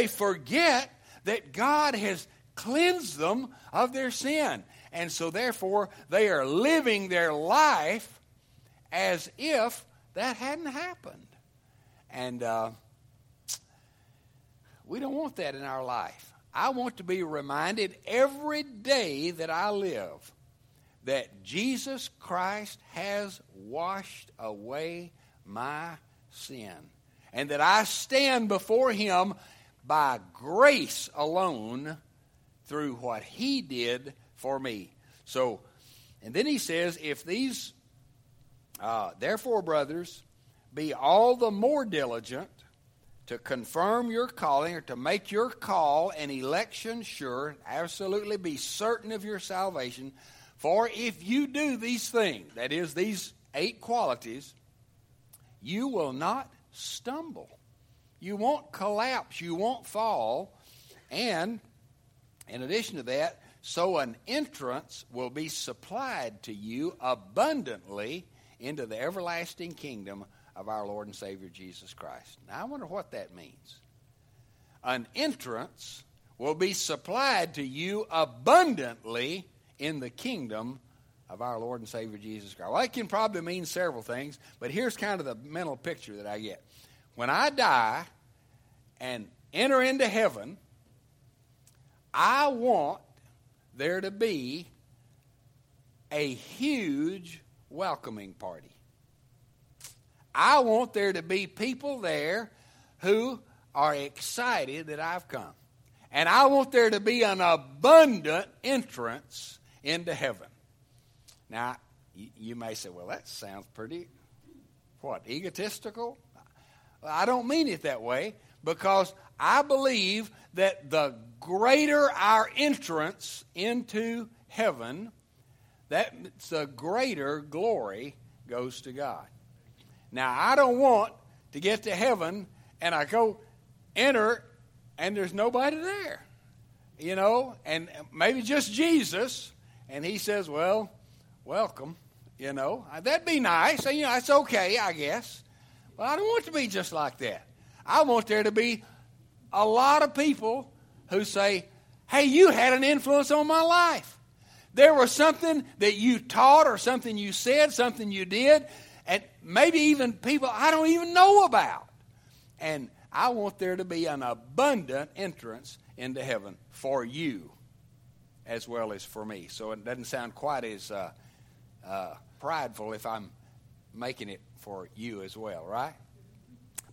they forget that God has cleansed them of their sin. And so, therefore, they are living their life as if that hadn't happened. And uh, we don't want that in our life. I want to be reminded every day that I live that Jesus Christ has washed away my sin. And that I stand before Him by grace alone through what He did for me. So, and then He says, if these, uh, therefore, brothers, be all the more diligent to confirm your calling or to make your call and election sure, absolutely be certain of your salvation. For if you do these things, that is, these eight qualities, you will not stumble. You won't collapse. You won't fall. And in addition to that, so an entrance will be supplied to you abundantly into the everlasting kingdom of our Lord and Savior Jesus Christ. Now, I wonder what that means. An entrance will be supplied to you abundantly in the kingdom of our Lord and Savior Jesus Christ. Well, it can probably mean several things, but here's kind of the mental picture that I get. When I die and enter into heaven, I want there to be a huge welcoming party. I want there to be people there who are excited that I've come. And I want there to be an abundant entrance into heaven. Now, you may say, well, that sounds pretty, what, egotistical? I don't mean it that way because I believe that the greater our entrance into heaven, that the greater glory goes to God. Now, I don't want to get to heaven and I go enter and there's nobody there, you know, and maybe just Jesus, and he says, Well, welcome, you know. That'd be nice. And, You know, it's okay, I guess. But I don't want to be just like that. I want there to be a lot of people who say, Hey, you had an influence on my life. There was something that you taught or something you said, something you did and maybe even people I don't even know about. And I want there to be an abundant entrance into heaven for you as well as for me. So it doesn't sound quite as uh, uh, prideful if I'm making it for you as well, right?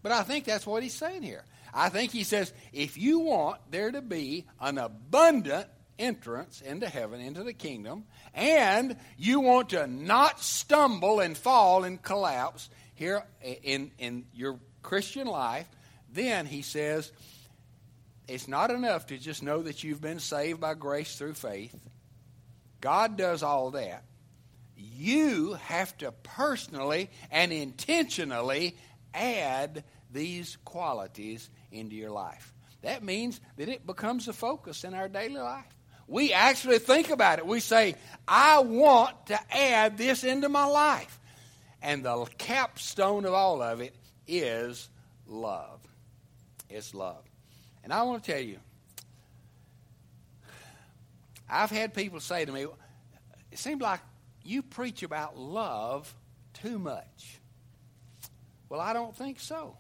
But I think that's what he's saying here. I think he says if you want there to be an abundant entrance into heaven, into the kingdom, and you want to not stumble and fall and collapse here in, in your Christian life, then he says, it's not enough to just know that you've been saved by grace through faith. God does all that. You have to personally and intentionally add these qualities into your life. That means that it becomes a focus in our daily life we actually think about it. We say, I want to add this into my life. And the capstone of all of it is love. It's love. And I want to tell you, I've had people say to me, it seems like you preach about love too much. Well, I don't think so.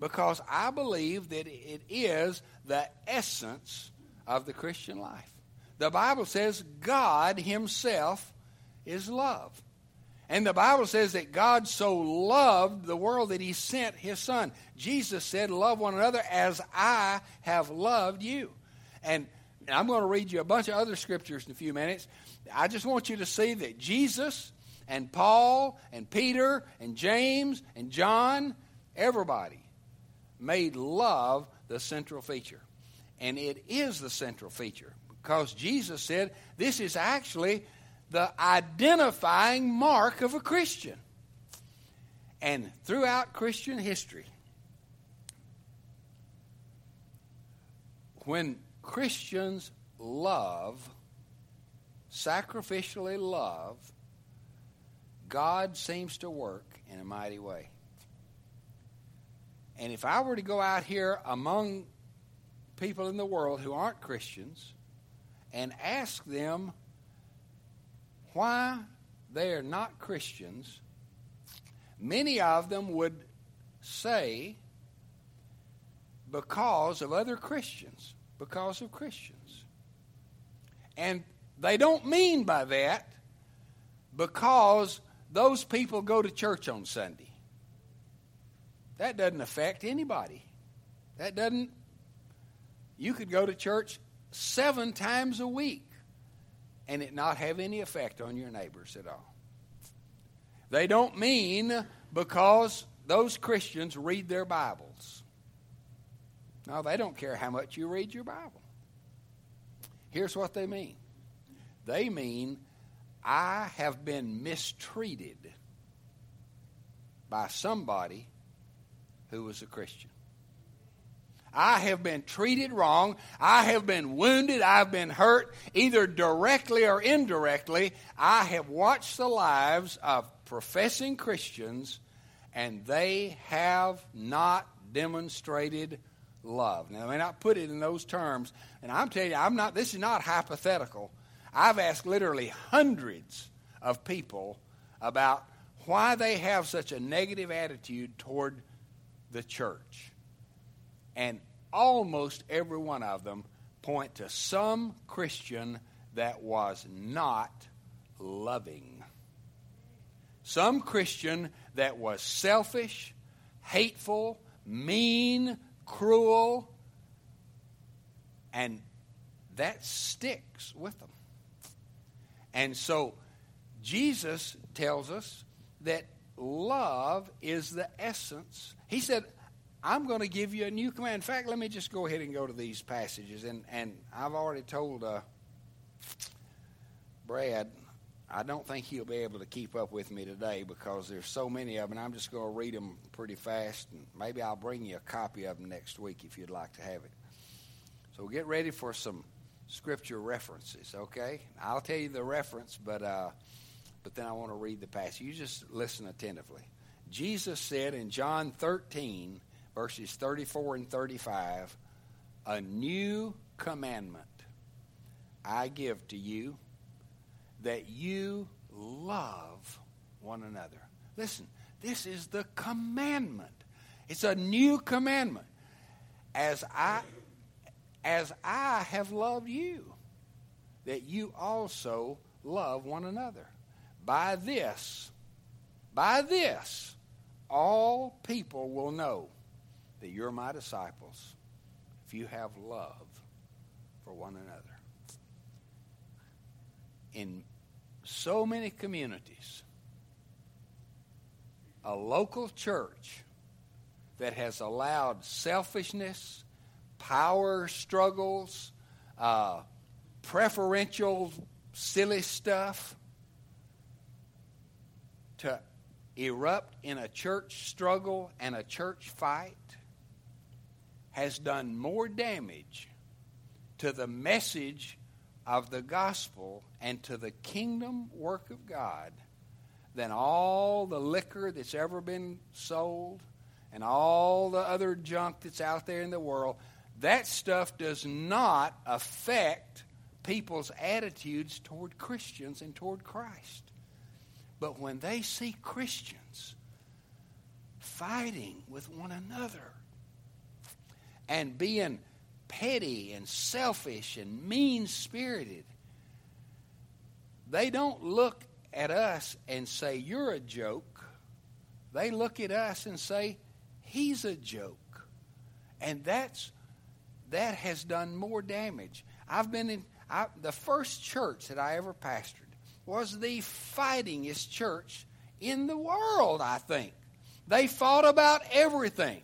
Because I believe that it is the essence of the Christian life. The Bible says God Himself is love. And the Bible says that God so loved the world that He sent His Son. Jesus said, Love one another as I have loved you. And I'm going to read you a bunch of other scriptures in a few minutes. I just want you to see that Jesus and Paul and Peter and James and John, everybody, made love the central feature. And it is the central feature. Because Jesus said this is actually the identifying mark of a Christian. And throughout Christian history, when Christians love, sacrificially love, God seems to work in a mighty way. And if I were to go out here among people in the world who aren't Christians and ask them why they are not Christians, many of them would say, because of other Christians, because of Christians. And they don't mean by that because those people go to church on Sunday. That doesn't affect anybody. That doesn't, you could go to church seven times a week and it not have any effect on your neighbors at all. They don't mean because those Christians read their Bibles. No, they don't care how much you read your Bible. Here's what they mean they mean, I have been mistreated by somebody who was a Christian. I have been treated wrong. I have been wounded. I've been hurt, either directly or indirectly. I have watched the lives of professing Christians, and they have not demonstrated love. Now, I may not put it in those terms, and I'm telling you, I'm not. This is not hypothetical. I've asked literally hundreds of people about why they have such a negative attitude toward the church. And almost every one of them point to some Christian that was not loving. Some Christian that was selfish, hateful, mean, cruel, and that sticks with them. And so Jesus tells us that love is the essence. He said, I'm going to give you a new command. In fact, let me just go ahead and go to these passages. And, and I've already told uh, Brad, I don't think he'll be able to keep up with me today because there's so many of them. I'm just going to read them pretty fast. And maybe I'll bring you a copy of them next week if you'd like to have it. So get ready for some scripture references, okay? I'll tell you the reference, but, uh, but then I want to read the passage. You just listen attentively. Jesus said in John 13, verses 34 and 35, a new commandment I give to you that you love one another. Listen, this is the commandment. It's a new commandment. As I as I have loved you, that you also love one another. By this, by this, all people will know that you're my disciples if you have love for one another. In so many communities, a local church that has allowed selfishness, power struggles, uh, preferential, silly stuff to erupt in a church struggle and a church fight has done more damage to the message of the gospel and to the kingdom work of God than all the liquor that's ever been sold and all the other junk that's out there in the world. That stuff does not affect people's attitudes toward Christians and toward Christ. But when they see Christians fighting with one another and being petty and selfish and mean spirited, they don't look at us and say, You're a joke. They look at us and say, He's a joke. And that's that has done more damage. I've been in I, the first church that I ever pastored was the fightingest church in the world, I think. They fought about everything.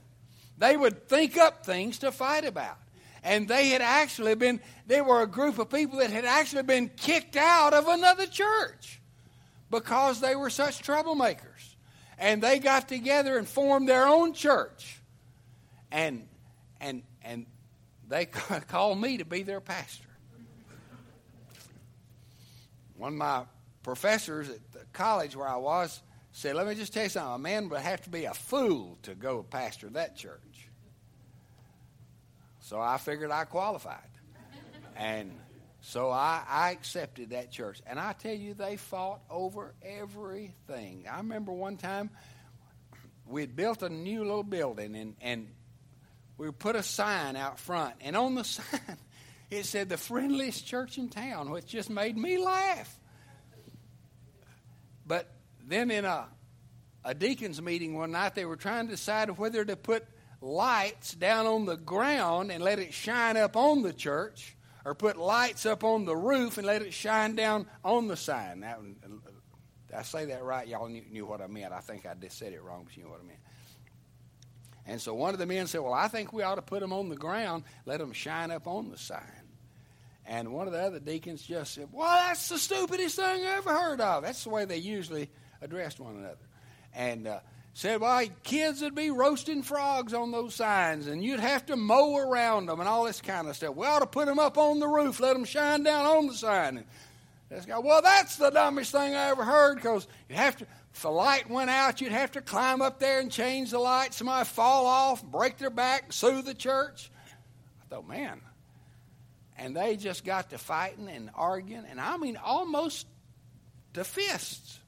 They would think up things to fight about. And they had actually been, they were a group of people that had actually been kicked out of another church because they were such troublemakers. And they got together and formed their own church. And, and, and they called me to be their pastor. One of my professors at the college where I was said, Let me just tell you something. A man would have to be a fool to go pastor that church. So I figured I qualified. and so I, I accepted that church. And I tell you, they fought over everything. I remember one time we had built a new little building and, and we put a sign out front. And on the sign, it said the friendliest church in town, which just made me laugh. But then in a, a deacon's meeting one night, they were trying to decide whether to put lights down on the ground and let it shine up on the church or put lights up on the roof and let it shine down on the sign. That, I say that right? Y'all knew, knew, what I meant. I think I just said it wrong, but you know what I meant. And so one of the men said, Well, I think we ought to put them on the ground, let them shine up on the sign. And one of the other deacons just said, Well, that's the stupidest thing I ever heard of. That's the way they usually addressed one another. And uh, said, Well, kids would be roasting frogs on those signs, and you'd have to mow around them and all this kind of stuff. We ought to put them up on the roof, let them shine down on the sign. And this guy, Well, that's the dumbest thing I ever heard because you have to. If the light went out, you'd have to climb up there and change the light. Somebody fall off, break their back, sue the church. I thought, man. And they just got to fighting and arguing, and I mean almost to fists.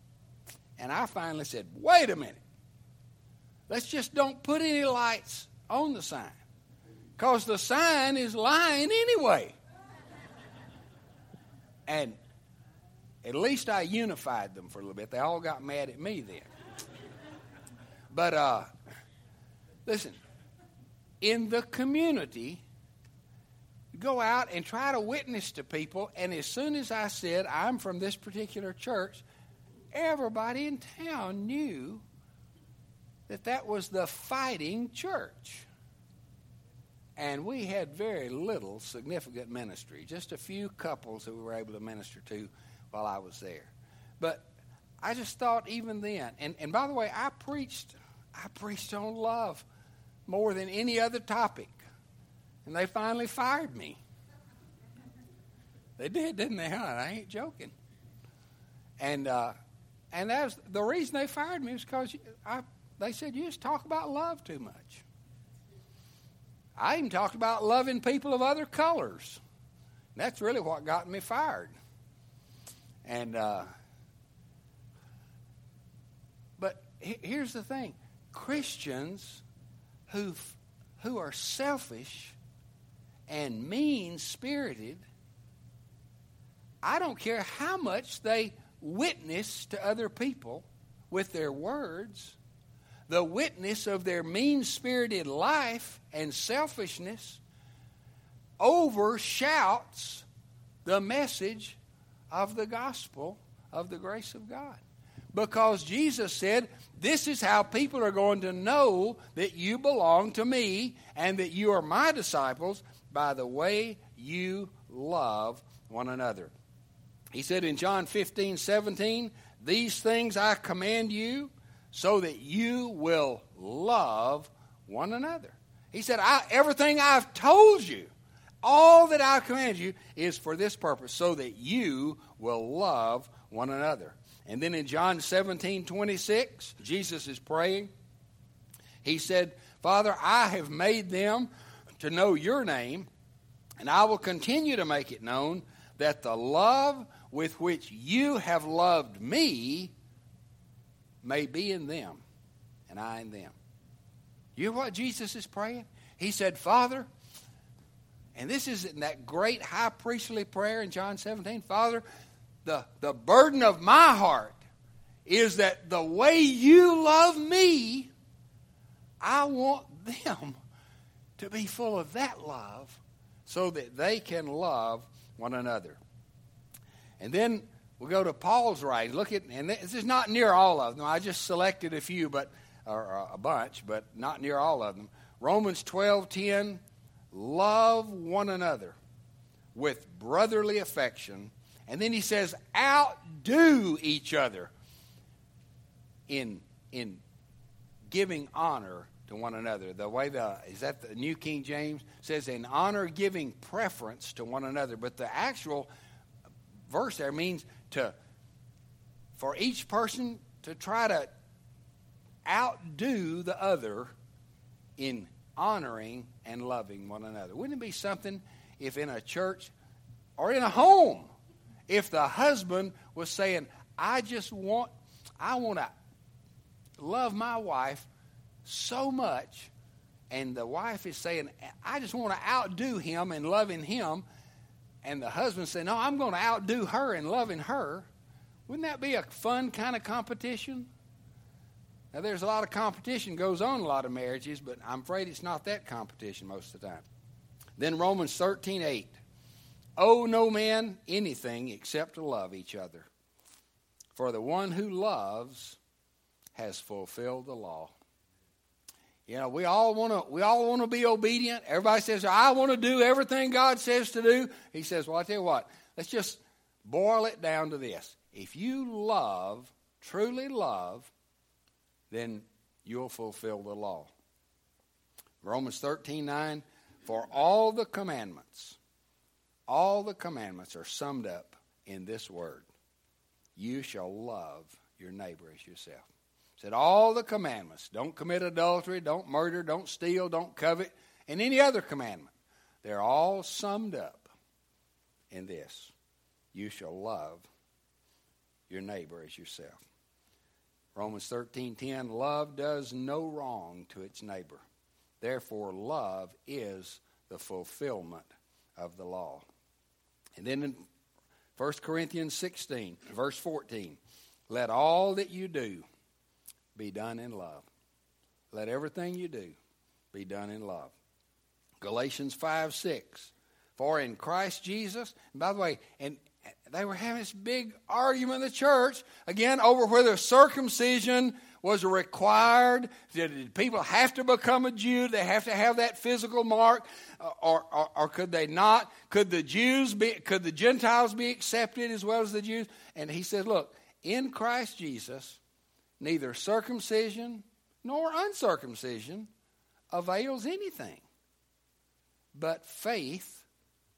And I finally said, wait a minute. Let's just don't put any lights on the sign. Because the sign is lying anyway. And at least I unified them for a little bit. They all got mad at me then. But uh, listen, in the community, go out and try to witness to people. And as soon as I said, I'm from this particular church, everybody in town knew that that was the fighting church. And we had very little significant ministry, just a few couples that we were able to minister to while I was there. But I just thought even then, and, and by the way, I preached, I preached on love more than any other topic. And they finally fired me. They did, didn't they? Huh? I ain't joking. And uh, and that's the reason they fired me was because I, they said you just talk about love too much. I even talked about loving people of other colors. That's really what got me fired. And uh, but here's the thing: Christians who who are selfish and mean spirited. I don't care how much they witness to other people with their words, the witness of their mean spirited life and selfishness overshouts the message of the gospel of the grace of God. Because Jesus said, This is how people are going to know that you belong to me and that you are my disciples by the way you love one another. He said in John 15, 17, These things I command you so that you will love one another. He said, Everything I've told you, all that I command you, is for this purpose, so that you will love one another. And then in John 17, 26, Jesus is praying. He said, Father, I have made them to know your name, and I will continue to make it known that the love with which you have loved me may be in them, and I in them. You know what Jesus is praying? He said, Father, and this is in that great high priestly prayer in John 17, Father, the, the burden of my heart is that the way you love me, I want them to be full of that love so that they can love one another. And then we'll go to Paul's writing. Look at, and this is not near all of them. I just selected a few, but or uh, a bunch, but not near all of them. Romans 12, 10, love one another with brotherly affection. And then he says, outdo each other in, in giving honor to one another. The way the, is that the New King James says, in honor giving preference to one another. But the actual verse there means to for each person to try to outdo the other in honoring and loving one another. Wouldn't it be something if in a church or in a home, if the husband was saying, I just want, I want to love my wife so much, and the wife is saying, I just want to outdo him in loving him, and the husband saying, No, I'm going to outdo her in loving her. Wouldn't that be a fun kind of competition? Now, there's a lot of competition goes on a lot of marriages, but I'm afraid it's not that competition most of the time. Then Romans 13 8. Owe no man anything except to love each other. For the one who loves has fulfilled the law. You know, we all want to we all want to be obedient. Everybody says, "I want to do everything God says to do." He says, "Well, I tell you what. Let's just boil it down to this. If you love, truly love, then you'll fulfill the law." Romans 13:9, "For all the commandments all the commandments are summed up in this word You shall love your neighbor as yourself. said all the commandments don't commit adultery, don't murder, don't steal, don't covet, and any other commandment. They're all summed up in this You shall love your neighbor as yourself. Romans 13:10 Love does no wrong to its neighbor. Therefore love is the fulfillment of the law. And then in 1 Corinthians 16, verse 14, let all that you do be done in love. Let everything you do be done in love. Galatians 5 6. For in Christ Jesus, by the way, and they were having this big argument in the church, again, over whether circumcision was required. Did people have to become a Jew? They have to have that physical mark, uh, or, or, or could they not? Could the Jews be? Could the Gentiles be accepted as well as the Jews? And he said, "Look, in Christ Jesus, neither circumcision nor uncircumcision avails anything, but faith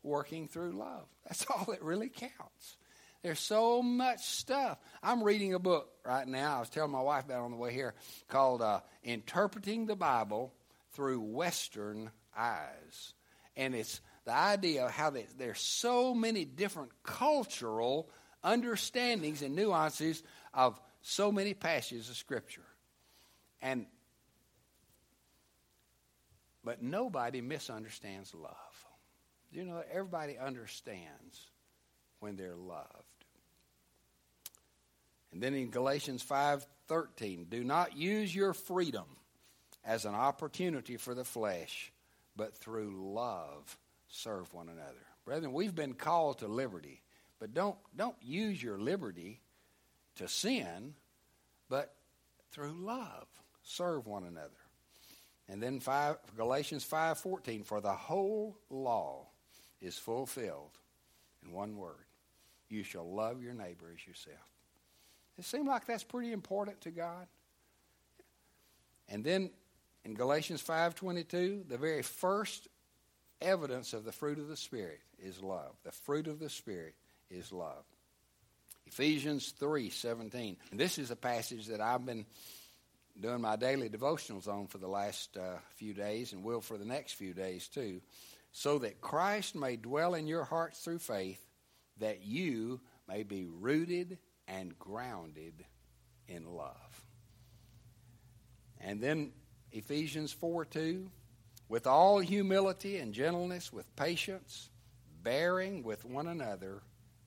working through love. That's all that really counts." There's so much stuff. I'm reading a book right now. I was telling my wife about on the way here called uh, Interpreting the Bible Through Western Eyes. And it's the idea of how they, there's so many different cultural understandings and nuances of so many passages of Scripture. And but nobody misunderstands love. You know, everybody understands when they're loved. And then in Galatians 5:13, do not use your freedom as an opportunity for the flesh, but through love serve one another. Brethren, we've been called to liberty, but don't don't use your liberty to sin, but through love serve one another. And then five, Galatians 5:14 for the whole law is fulfilled in one word. You shall love your neighbor as yourself. It seems like that's pretty important to God. And then in Galatians 5:22, the very first evidence of the fruit of the spirit is love. The fruit of the spirit is love. Ephesians 3:17. This is a passage that I've been doing my daily devotionals on for the last uh, few days and will for the next few days too, so that Christ may dwell in your hearts through faith, that you may be rooted and grounded in love. And then Ephesians 4 2, with all humility and gentleness, with patience, bearing with one another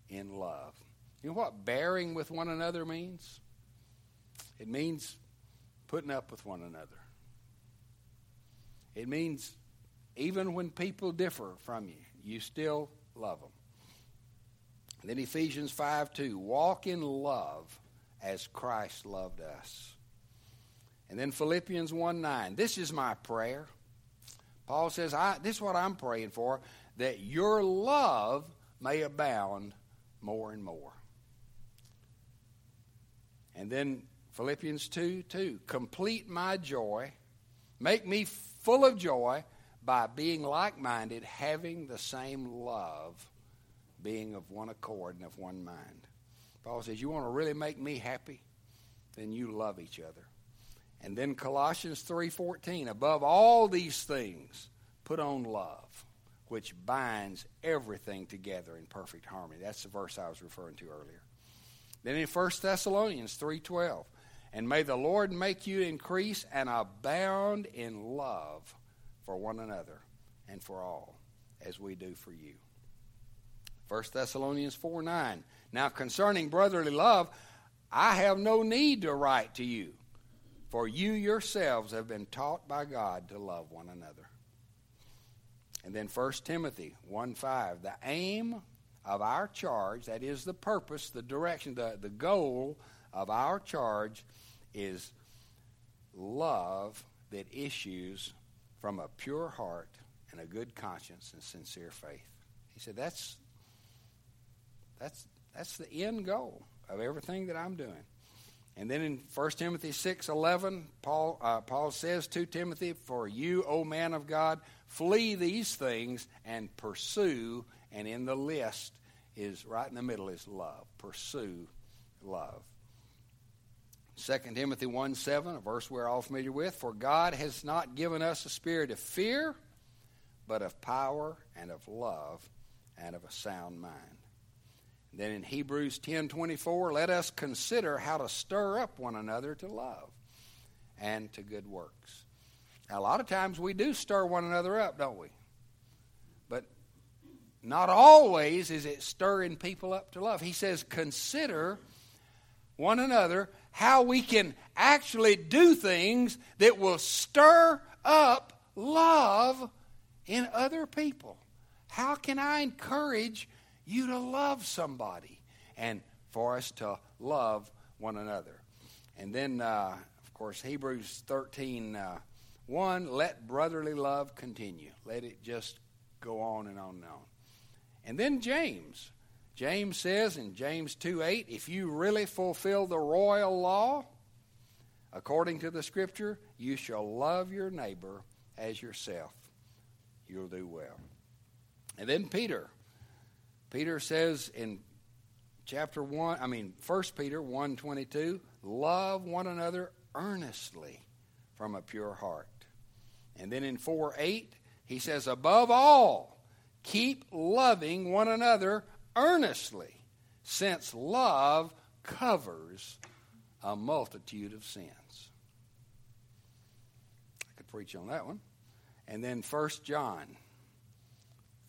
in love. You know what bearing with one another means? It means putting up with one another. It means even when people differ from you, you still love them. Then Ephesians 5 2, walk in love as Christ loved us. And then Philippians 1 9, this is my prayer. Paul says, I, This is what I'm praying for, that your love may abound more and more. And then Philippians 2 2, complete my joy, make me full of joy by being like minded, having the same love being of one accord and of one mind. Paul says, You want to really make me happy? Then you love each other. And then Colossians 3:14, above all these things, put on love, which binds everything together in perfect harmony. That's the verse I was referring to earlier. Then in 1 Thessalonians 3:12, and may the Lord make you increase and abound in love for one another and for all, as we do for you. 1 Thessalonians 4 9. Now concerning brotherly love, I have no need to write to you, for you yourselves have been taught by God to love one another. And then 1 Timothy 1 5. The aim of our charge, that is the purpose, the direction, the, the goal of our charge is love that issues from a pure heart and a good conscience and sincere faith. He said that's that's that's the end goal of everything that I'm doing. And then in 1 Timothy 6:11, Paul uh, Paul says to Timothy, "For you, O man of God, flee these things and pursue." And in the list is right in the middle is love. Pursue love. 2 Timothy 1 7, a verse we're all familiar with. For God has not given us a spirit of fear, but of power and of love and of a sound mind. And then in Hebrews 10 24, let us consider how to stir up one another to love and to good works. Now, a lot of times we do stir one another up, don't we? But not always is it stirring people up to love. He says, consider one another how we can actually do things that will stir up love in other people. How can I encourage you to love somebody and for us to love one another? And then, uh, of course, Hebrews 13 uh, 1 let brotherly love continue. Let it just go on and on and on. And then James. James says in James 2 8, if you really fulfill the royal law, according to the scripture, you shall love your neighbor as yourself you'll do well. And then Peter. Peter says in chapter 1, I mean 1 Peter 1:22, love one another earnestly from a pure heart. And then in 4 8, he says, above all, keep loving one another earnestly, since love covers a multitude of sins. I could preach on that one. And then 1 John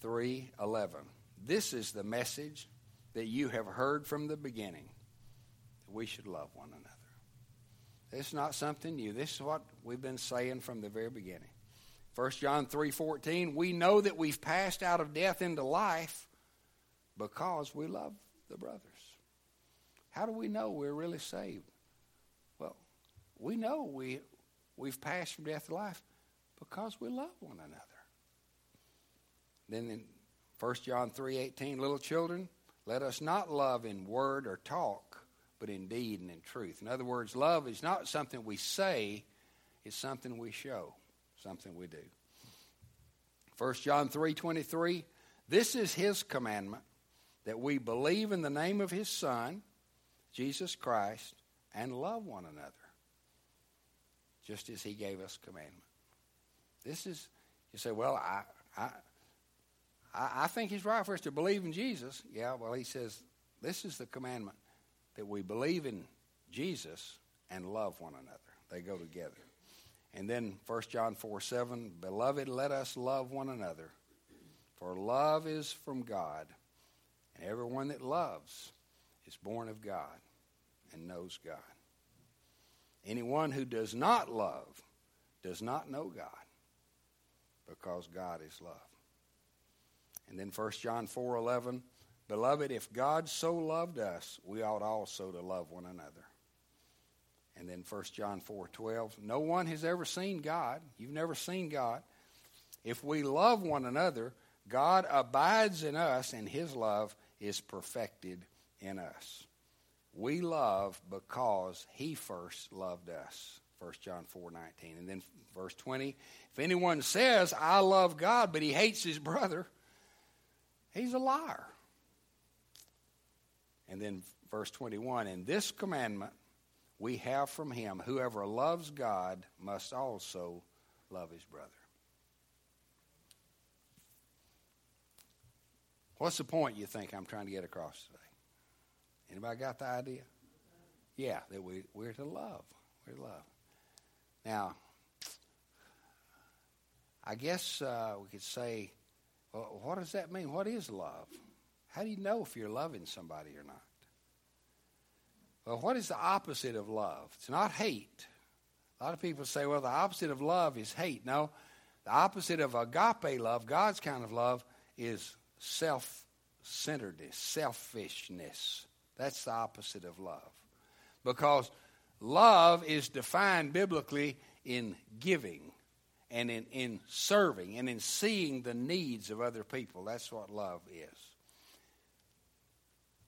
3:11. This is the message that you have heard from the beginning. that We should love one another. It's not something new. This is what we've been saying from the very beginning. 1 John 3:14, we know that we've passed out of death into life because we love the brothers. How do we know we're really saved? Well, we know we we've passed from death to life because we love one another. Then in 1 John 3:18, little children, let us not love in word or talk, but in deed and in truth. In other words, love is not something we say, it's something we show, something we do. 1 John 3:23, this is his commandment that we believe in the name of his son, Jesus Christ, and love one another, just as he gave us commandment. This is, you say, well, I, I, I think he's right for us to believe in Jesus. Yeah, well, he says, this is the commandment that we believe in Jesus and love one another. They go together. And then 1 John 4 7, Beloved, let us love one another, for love is from God, and everyone that loves is born of God and knows God. Anyone who does not love does not know God, because God is love. And then 1 John 4:11, beloved, if God so loved us, we ought also to love one another. And then 1 John 4:12, no one has ever seen God. You've never seen God. If we love one another, God abides in us and his love is perfected in us. We love because he first loved us. 1 John 4 19. And then verse 20 if anyone says, I love God, but he hates his brother, he's a liar. And then verse 21 In this commandment we have from him. Whoever loves God must also love his brother. What's the point you think I'm trying to get across today? Anybody got the idea? Yeah, that we, we're to love. We're to love. Now, I guess uh, we could say, well, what does that mean? What is love? How do you know if you're loving somebody or not? Well, what is the opposite of love? It's not hate. A lot of people say, well, the opposite of love is hate. No, the opposite of agape love, God's kind of love, is self centeredness, selfishness. That's the opposite of love. Because love is defined biblically in giving and in, in serving and in seeing the needs of other people. That's what love is.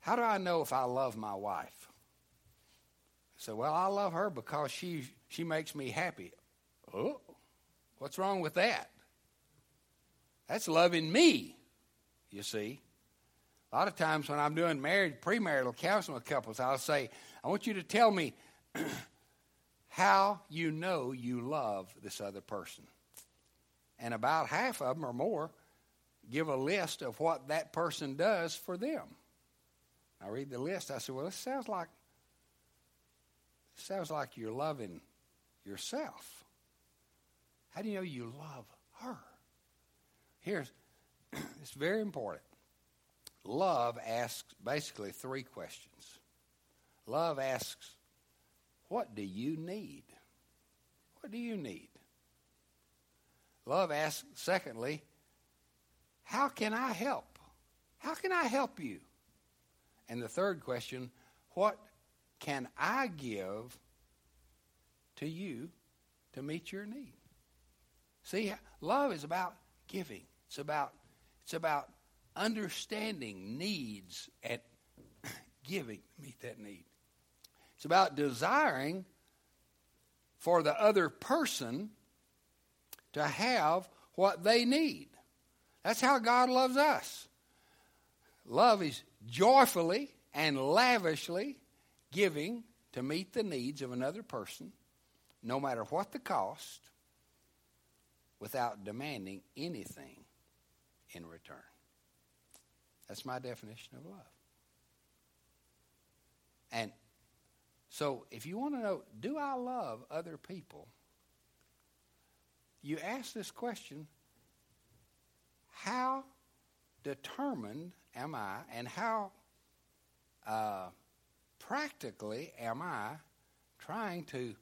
How do I know if I love my wife? So, well, I love her because she she makes me happy. Oh, what's wrong with that? That's loving me, you see. A lot of times when I'm doing marriage, premarital counseling with couples, I'll say, I want you to tell me how you know you love this other person. And about half of them or more give a list of what that person does for them. I read the list. I said, well, this sounds like sounds like you're loving yourself. How do you know you love her? Here's it's very important. Love asks basically three questions. Love asks, What do you need? What do you need? Love asks, secondly, How can I help? How can I help you? And the third question, What can I give to you to meet your need? See, love is about giving. It's about it's about understanding needs and giving to meet that need. It's about desiring for the other person to have what they need. That's how God loves us. Love is joyfully and lavishly giving to meet the needs of another person, no matter what the cost, without demanding anything in return. That's my definition of love. And so, if you want to know, do I love other people? You ask this question how determined am I, and how uh, practically am I trying to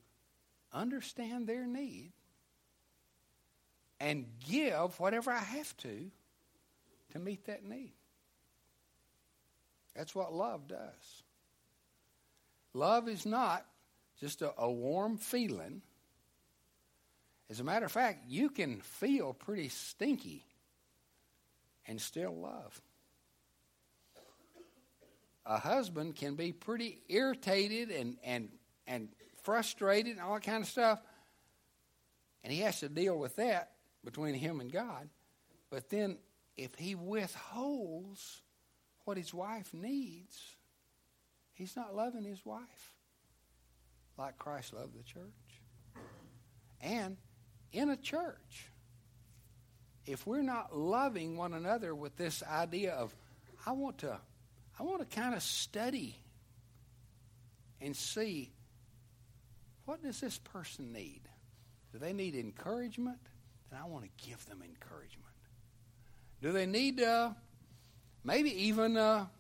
understand their need and give whatever I have to to meet that need? That's what love does. Love is not just a, a warm feeling. As a matter of fact, you can feel pretty stinky and still love. A husband can be pretty irritated and, and, and frustrated and all that kind of stuff, and he has to deal with that between him and God. But then, if he withholds what his wife needs, he's not loving his wife like Christ loved the church. And in a church, if we're not loving one another with this idea of, I want to, I want to kind of study and see what does this person need? Do they need encouragement? Then I want to give them encouragement. Do they need uh, maybe even a,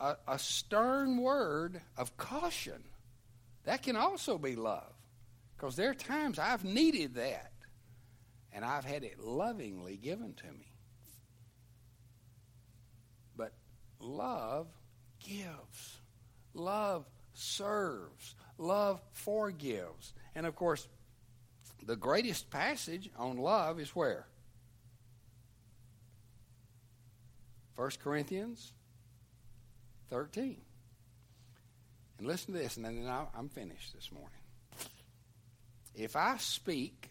a, a stern word of caution. That can also be love. Because there are times I've needed that, and I've had it lovingly given to me. But love gives, love serves, love forgives. And of course, the greatest passage on love is where? 1 Corinthians 13. And listen to this, and then I'm finished this morning. If I speak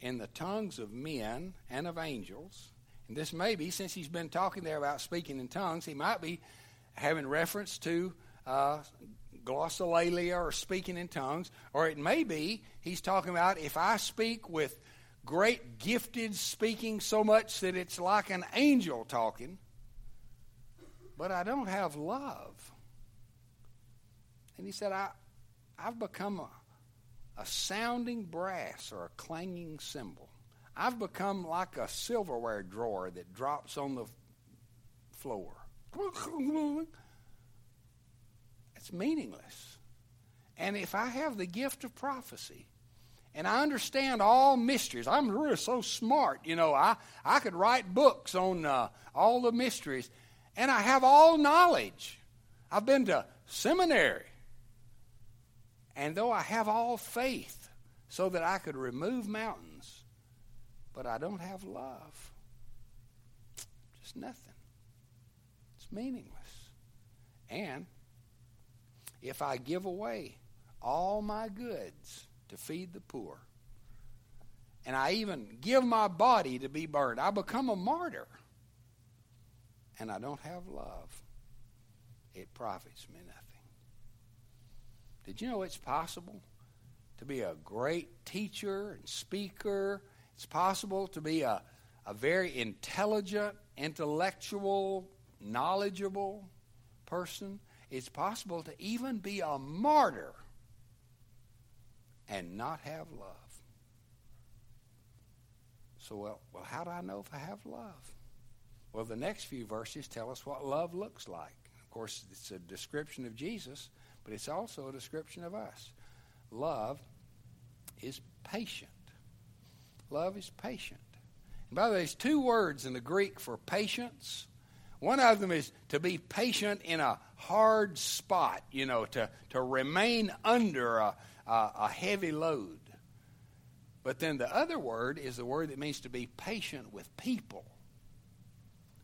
in the tongues of men and of angels, and this may be, since he's been talking there about speaking in tongues, he might be having reference to uh, glossolalia or speaking in tongues, or it may be he's talking about if I speak with great gifted speaking so much that it's like an angel talking, but I don't have love. And he said, I, I've become a, a sounding brass or a clanging cymbal. I've become like a silverware drawer that drops on the floor. It's meaningless. And if I have the gift of prophecy, and I understand all mysteries. I'm really so smart, you know. I, I could write books on uh, all the mysteries, and I have all knowledge. I've been to seminary. And though I have all faith so that I could remove mountains, but I don't have love, just nothing. It's meaningless. And if I give away all my goods to feed the poor, and I even give my body to be burned, I become a martyr, and I don't have love, it profits me nothing. Did you know it's possible to be a great teacher and speaker? It's possible to be a, a very intelligent, intellectual, knowledgeable person. It's possible to even be a martyr and not have love. So, well, well, how do I know if I have love? Well, the next few verses tell us what love looks like. Of course, it's a description of Jesus, but it's also a description of us. Love is patient. Love is patient. And by the way, there's two words in the Greek for patience. One of them is to be patient in a hard spot, you know, to, to remain under a, a, a heavy load. But then the other word is the word that means to be patient with people.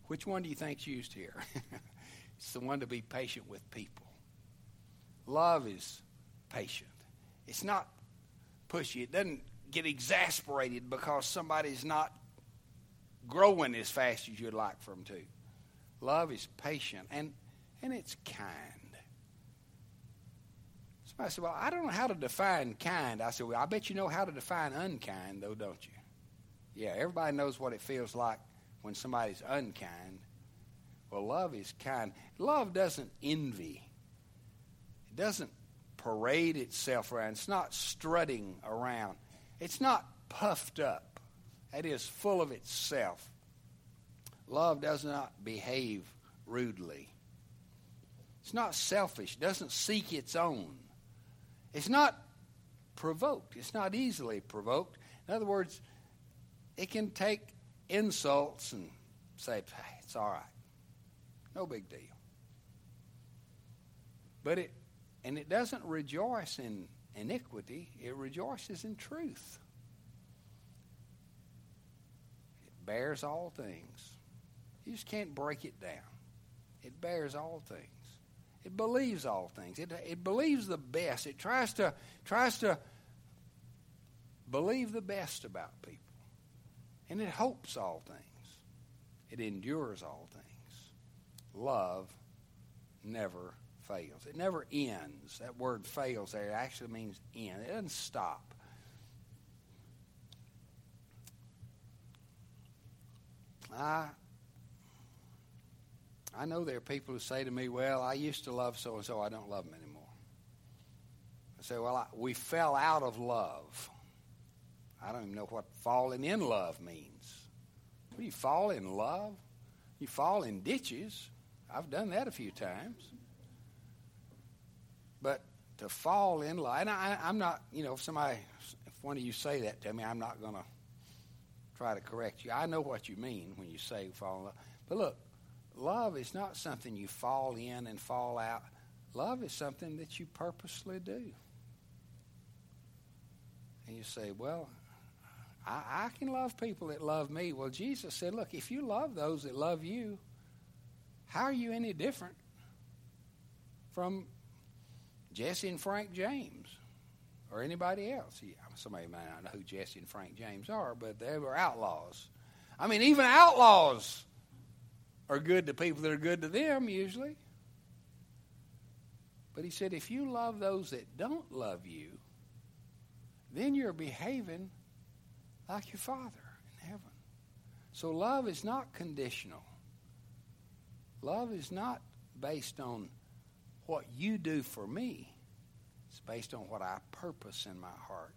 Which one do you think's used here? it's the one to be patient with people. Love is patient. It's not pushy. It doesn't get exasperated because somebody's not growing as fast as you'd like for them to. Love is patient and, and it's kind. Somebody said, Well, I don't know how to define kind. I said, Well, I bet you know how to define unkind, though, don't you? Yeah, everybody knows what it feels like when somebody's unkind. Well, love is kind. Love doesn't envy, it doesn't parade itself around, it's not strutting around, it's not puffed up. It is full of itself. Love does not behave rudely. It's not selfish, doesn't seek its own. It's not provoked, it's not easily provoked. In other words, it can take insults and say, hey, it's all right. No big deal. But it, and it doesn't rejoice in iniquity, it rejoices in truth. It bears all things. You just can't break it down. It bears all things. It believes all things. It, it believes the best. It tries to tries to believe the best about people. And it hopes all things. It endures all things. Love never fails. It never ends. That word fails there actually means end. It doesn't stop. I I know there are people who say to me, Well, I used to love so and so, I don't love them anymore. I say, Well, I, we fell out of love. I don't even know what falling in love means. You fall in love, you fall in ditches. I've done that a few times. But to fall in love, and I, I'm not, you know, if somebody, if one of you say that to me, I'm not going to try to correct you. I know what you mean when you say fall in love. But look, love is not something you fall in and fall out. Love is something that you purposely do. And you say, well, I, I, can love people that love me. Well, Jesus said, look, if you love those that love you, how are you any different from Jesse and Frank James or anybody else? Yeah, somebody might not know who Jesse and Frank James are, but they were outlaws. I mean, even outlaws are good to people that are good to them, usually. But he said, if you love those that don't love you, then you're behaving like your Father in heaven. So love is not conditional. Love is not based on what you do for me. It's based on what I purpose in my heart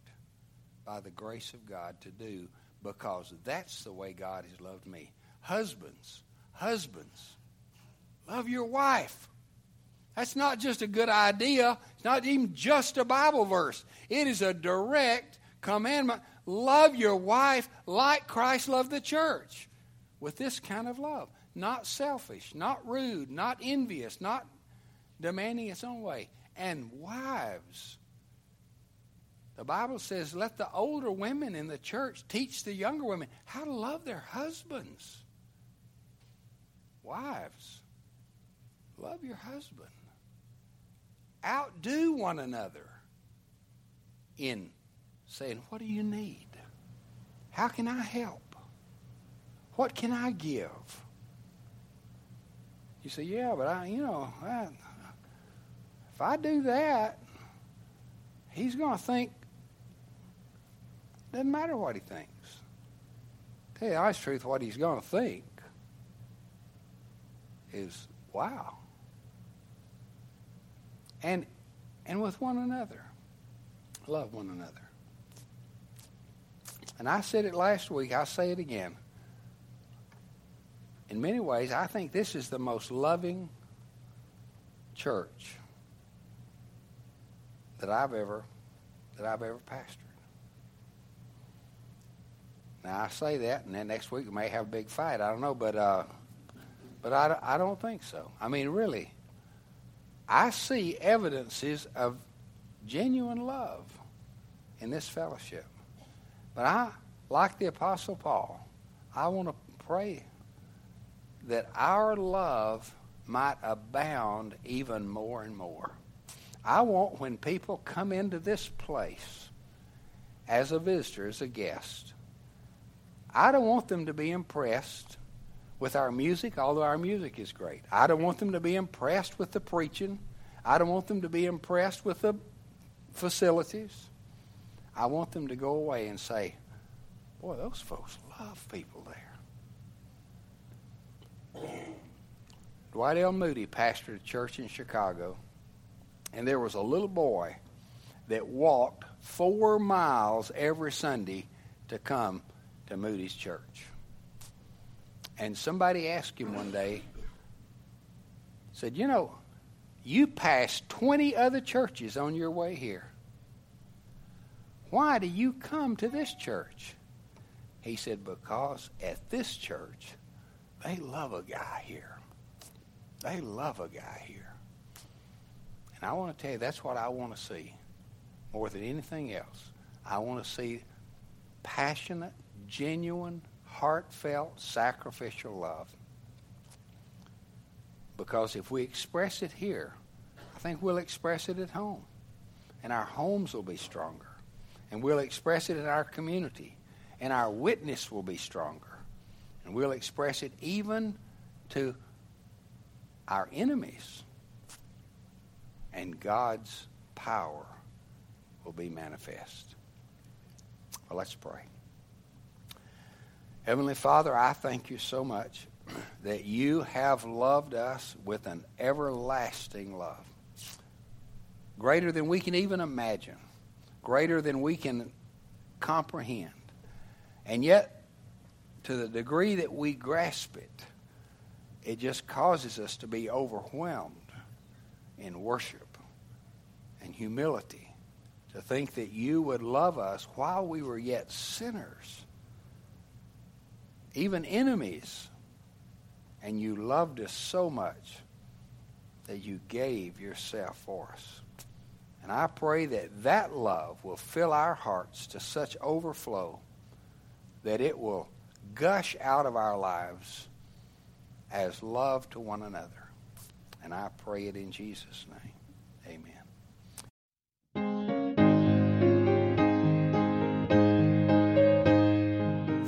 by the grace of God to do because that's the way God has loved me. Husbands, husbands, love your wife. That's not just a good idea. It's not even just a Bible verse. It is a direct commandment. Love your wife like Christ loved the church with this kind of love. Not selfish, not rude, not envious, not demanding its own way. And wives, the Bible says, let the older women in the church teach the younger women how to love their husbands. Wives, love your husband. Outdo one another in saying, What do you need? How can I help? What can I give? You say, Yeah, but I, you know, I, if I do that, he's going to think doesn't matter what he thinks. Tell you the honest truth, what he's going to think is, wow. And, and with one another. Love one another. And I said it last week, I'll say it again. In many ways, I think this is the most loving church that I've ever that I've ever pastored. Now I say that, and then next week we may have a big fight. I don't know, but uh, but I, I don't think so. I mean, really, I see evidences of genuine love in this fellowship. But I, like the Apostle Paul, I want to pray that our love might abound even more and more. I want when people come into this place as a visitor, as a guest, I don't want them to be impressed with our music, although our music is great. I don't want them to be impressed with the preaching. I don't want them to be impressed with the facilities. I want them to go away and say, Boy, those folks love people there. Dwight L. Moody pastored a church in Chicago, and there was a little boy that walked four miles every Sunday to come to Moody's church. And somebody asked him one day, said, You know, you passed 20 other churches on your way here. Why do you come to this church? He said, Because at this church, they love a guy here. They love a guy here. And I want to tell you, that's what I want to see more than anything else. I want to see passionate, genuine, heartfelt, sacrificial love. Because if we express it here, I think we'll express it at home. And our homes will be stronger. And we'll express it in our community. And our witness will be stronger. And we'll express it even to our enemies. And God's power will be manifest. Well, let's pray. Heavenly Father, I thank you so much that you have loved us with an everlasting love, greater than we can even imagine, greater than we can comprehend. And yet, to the degree that we grasp it, it just causes us to be overwhelmed in worship and humility to think that you would love us while we were yet sinners even enemies. And you loved us so much that you gave yourself for us. And I pray that that love will fill our hearts to such overflow that it will gush out of our lives as love to one another. And I pray it in Jesus' name.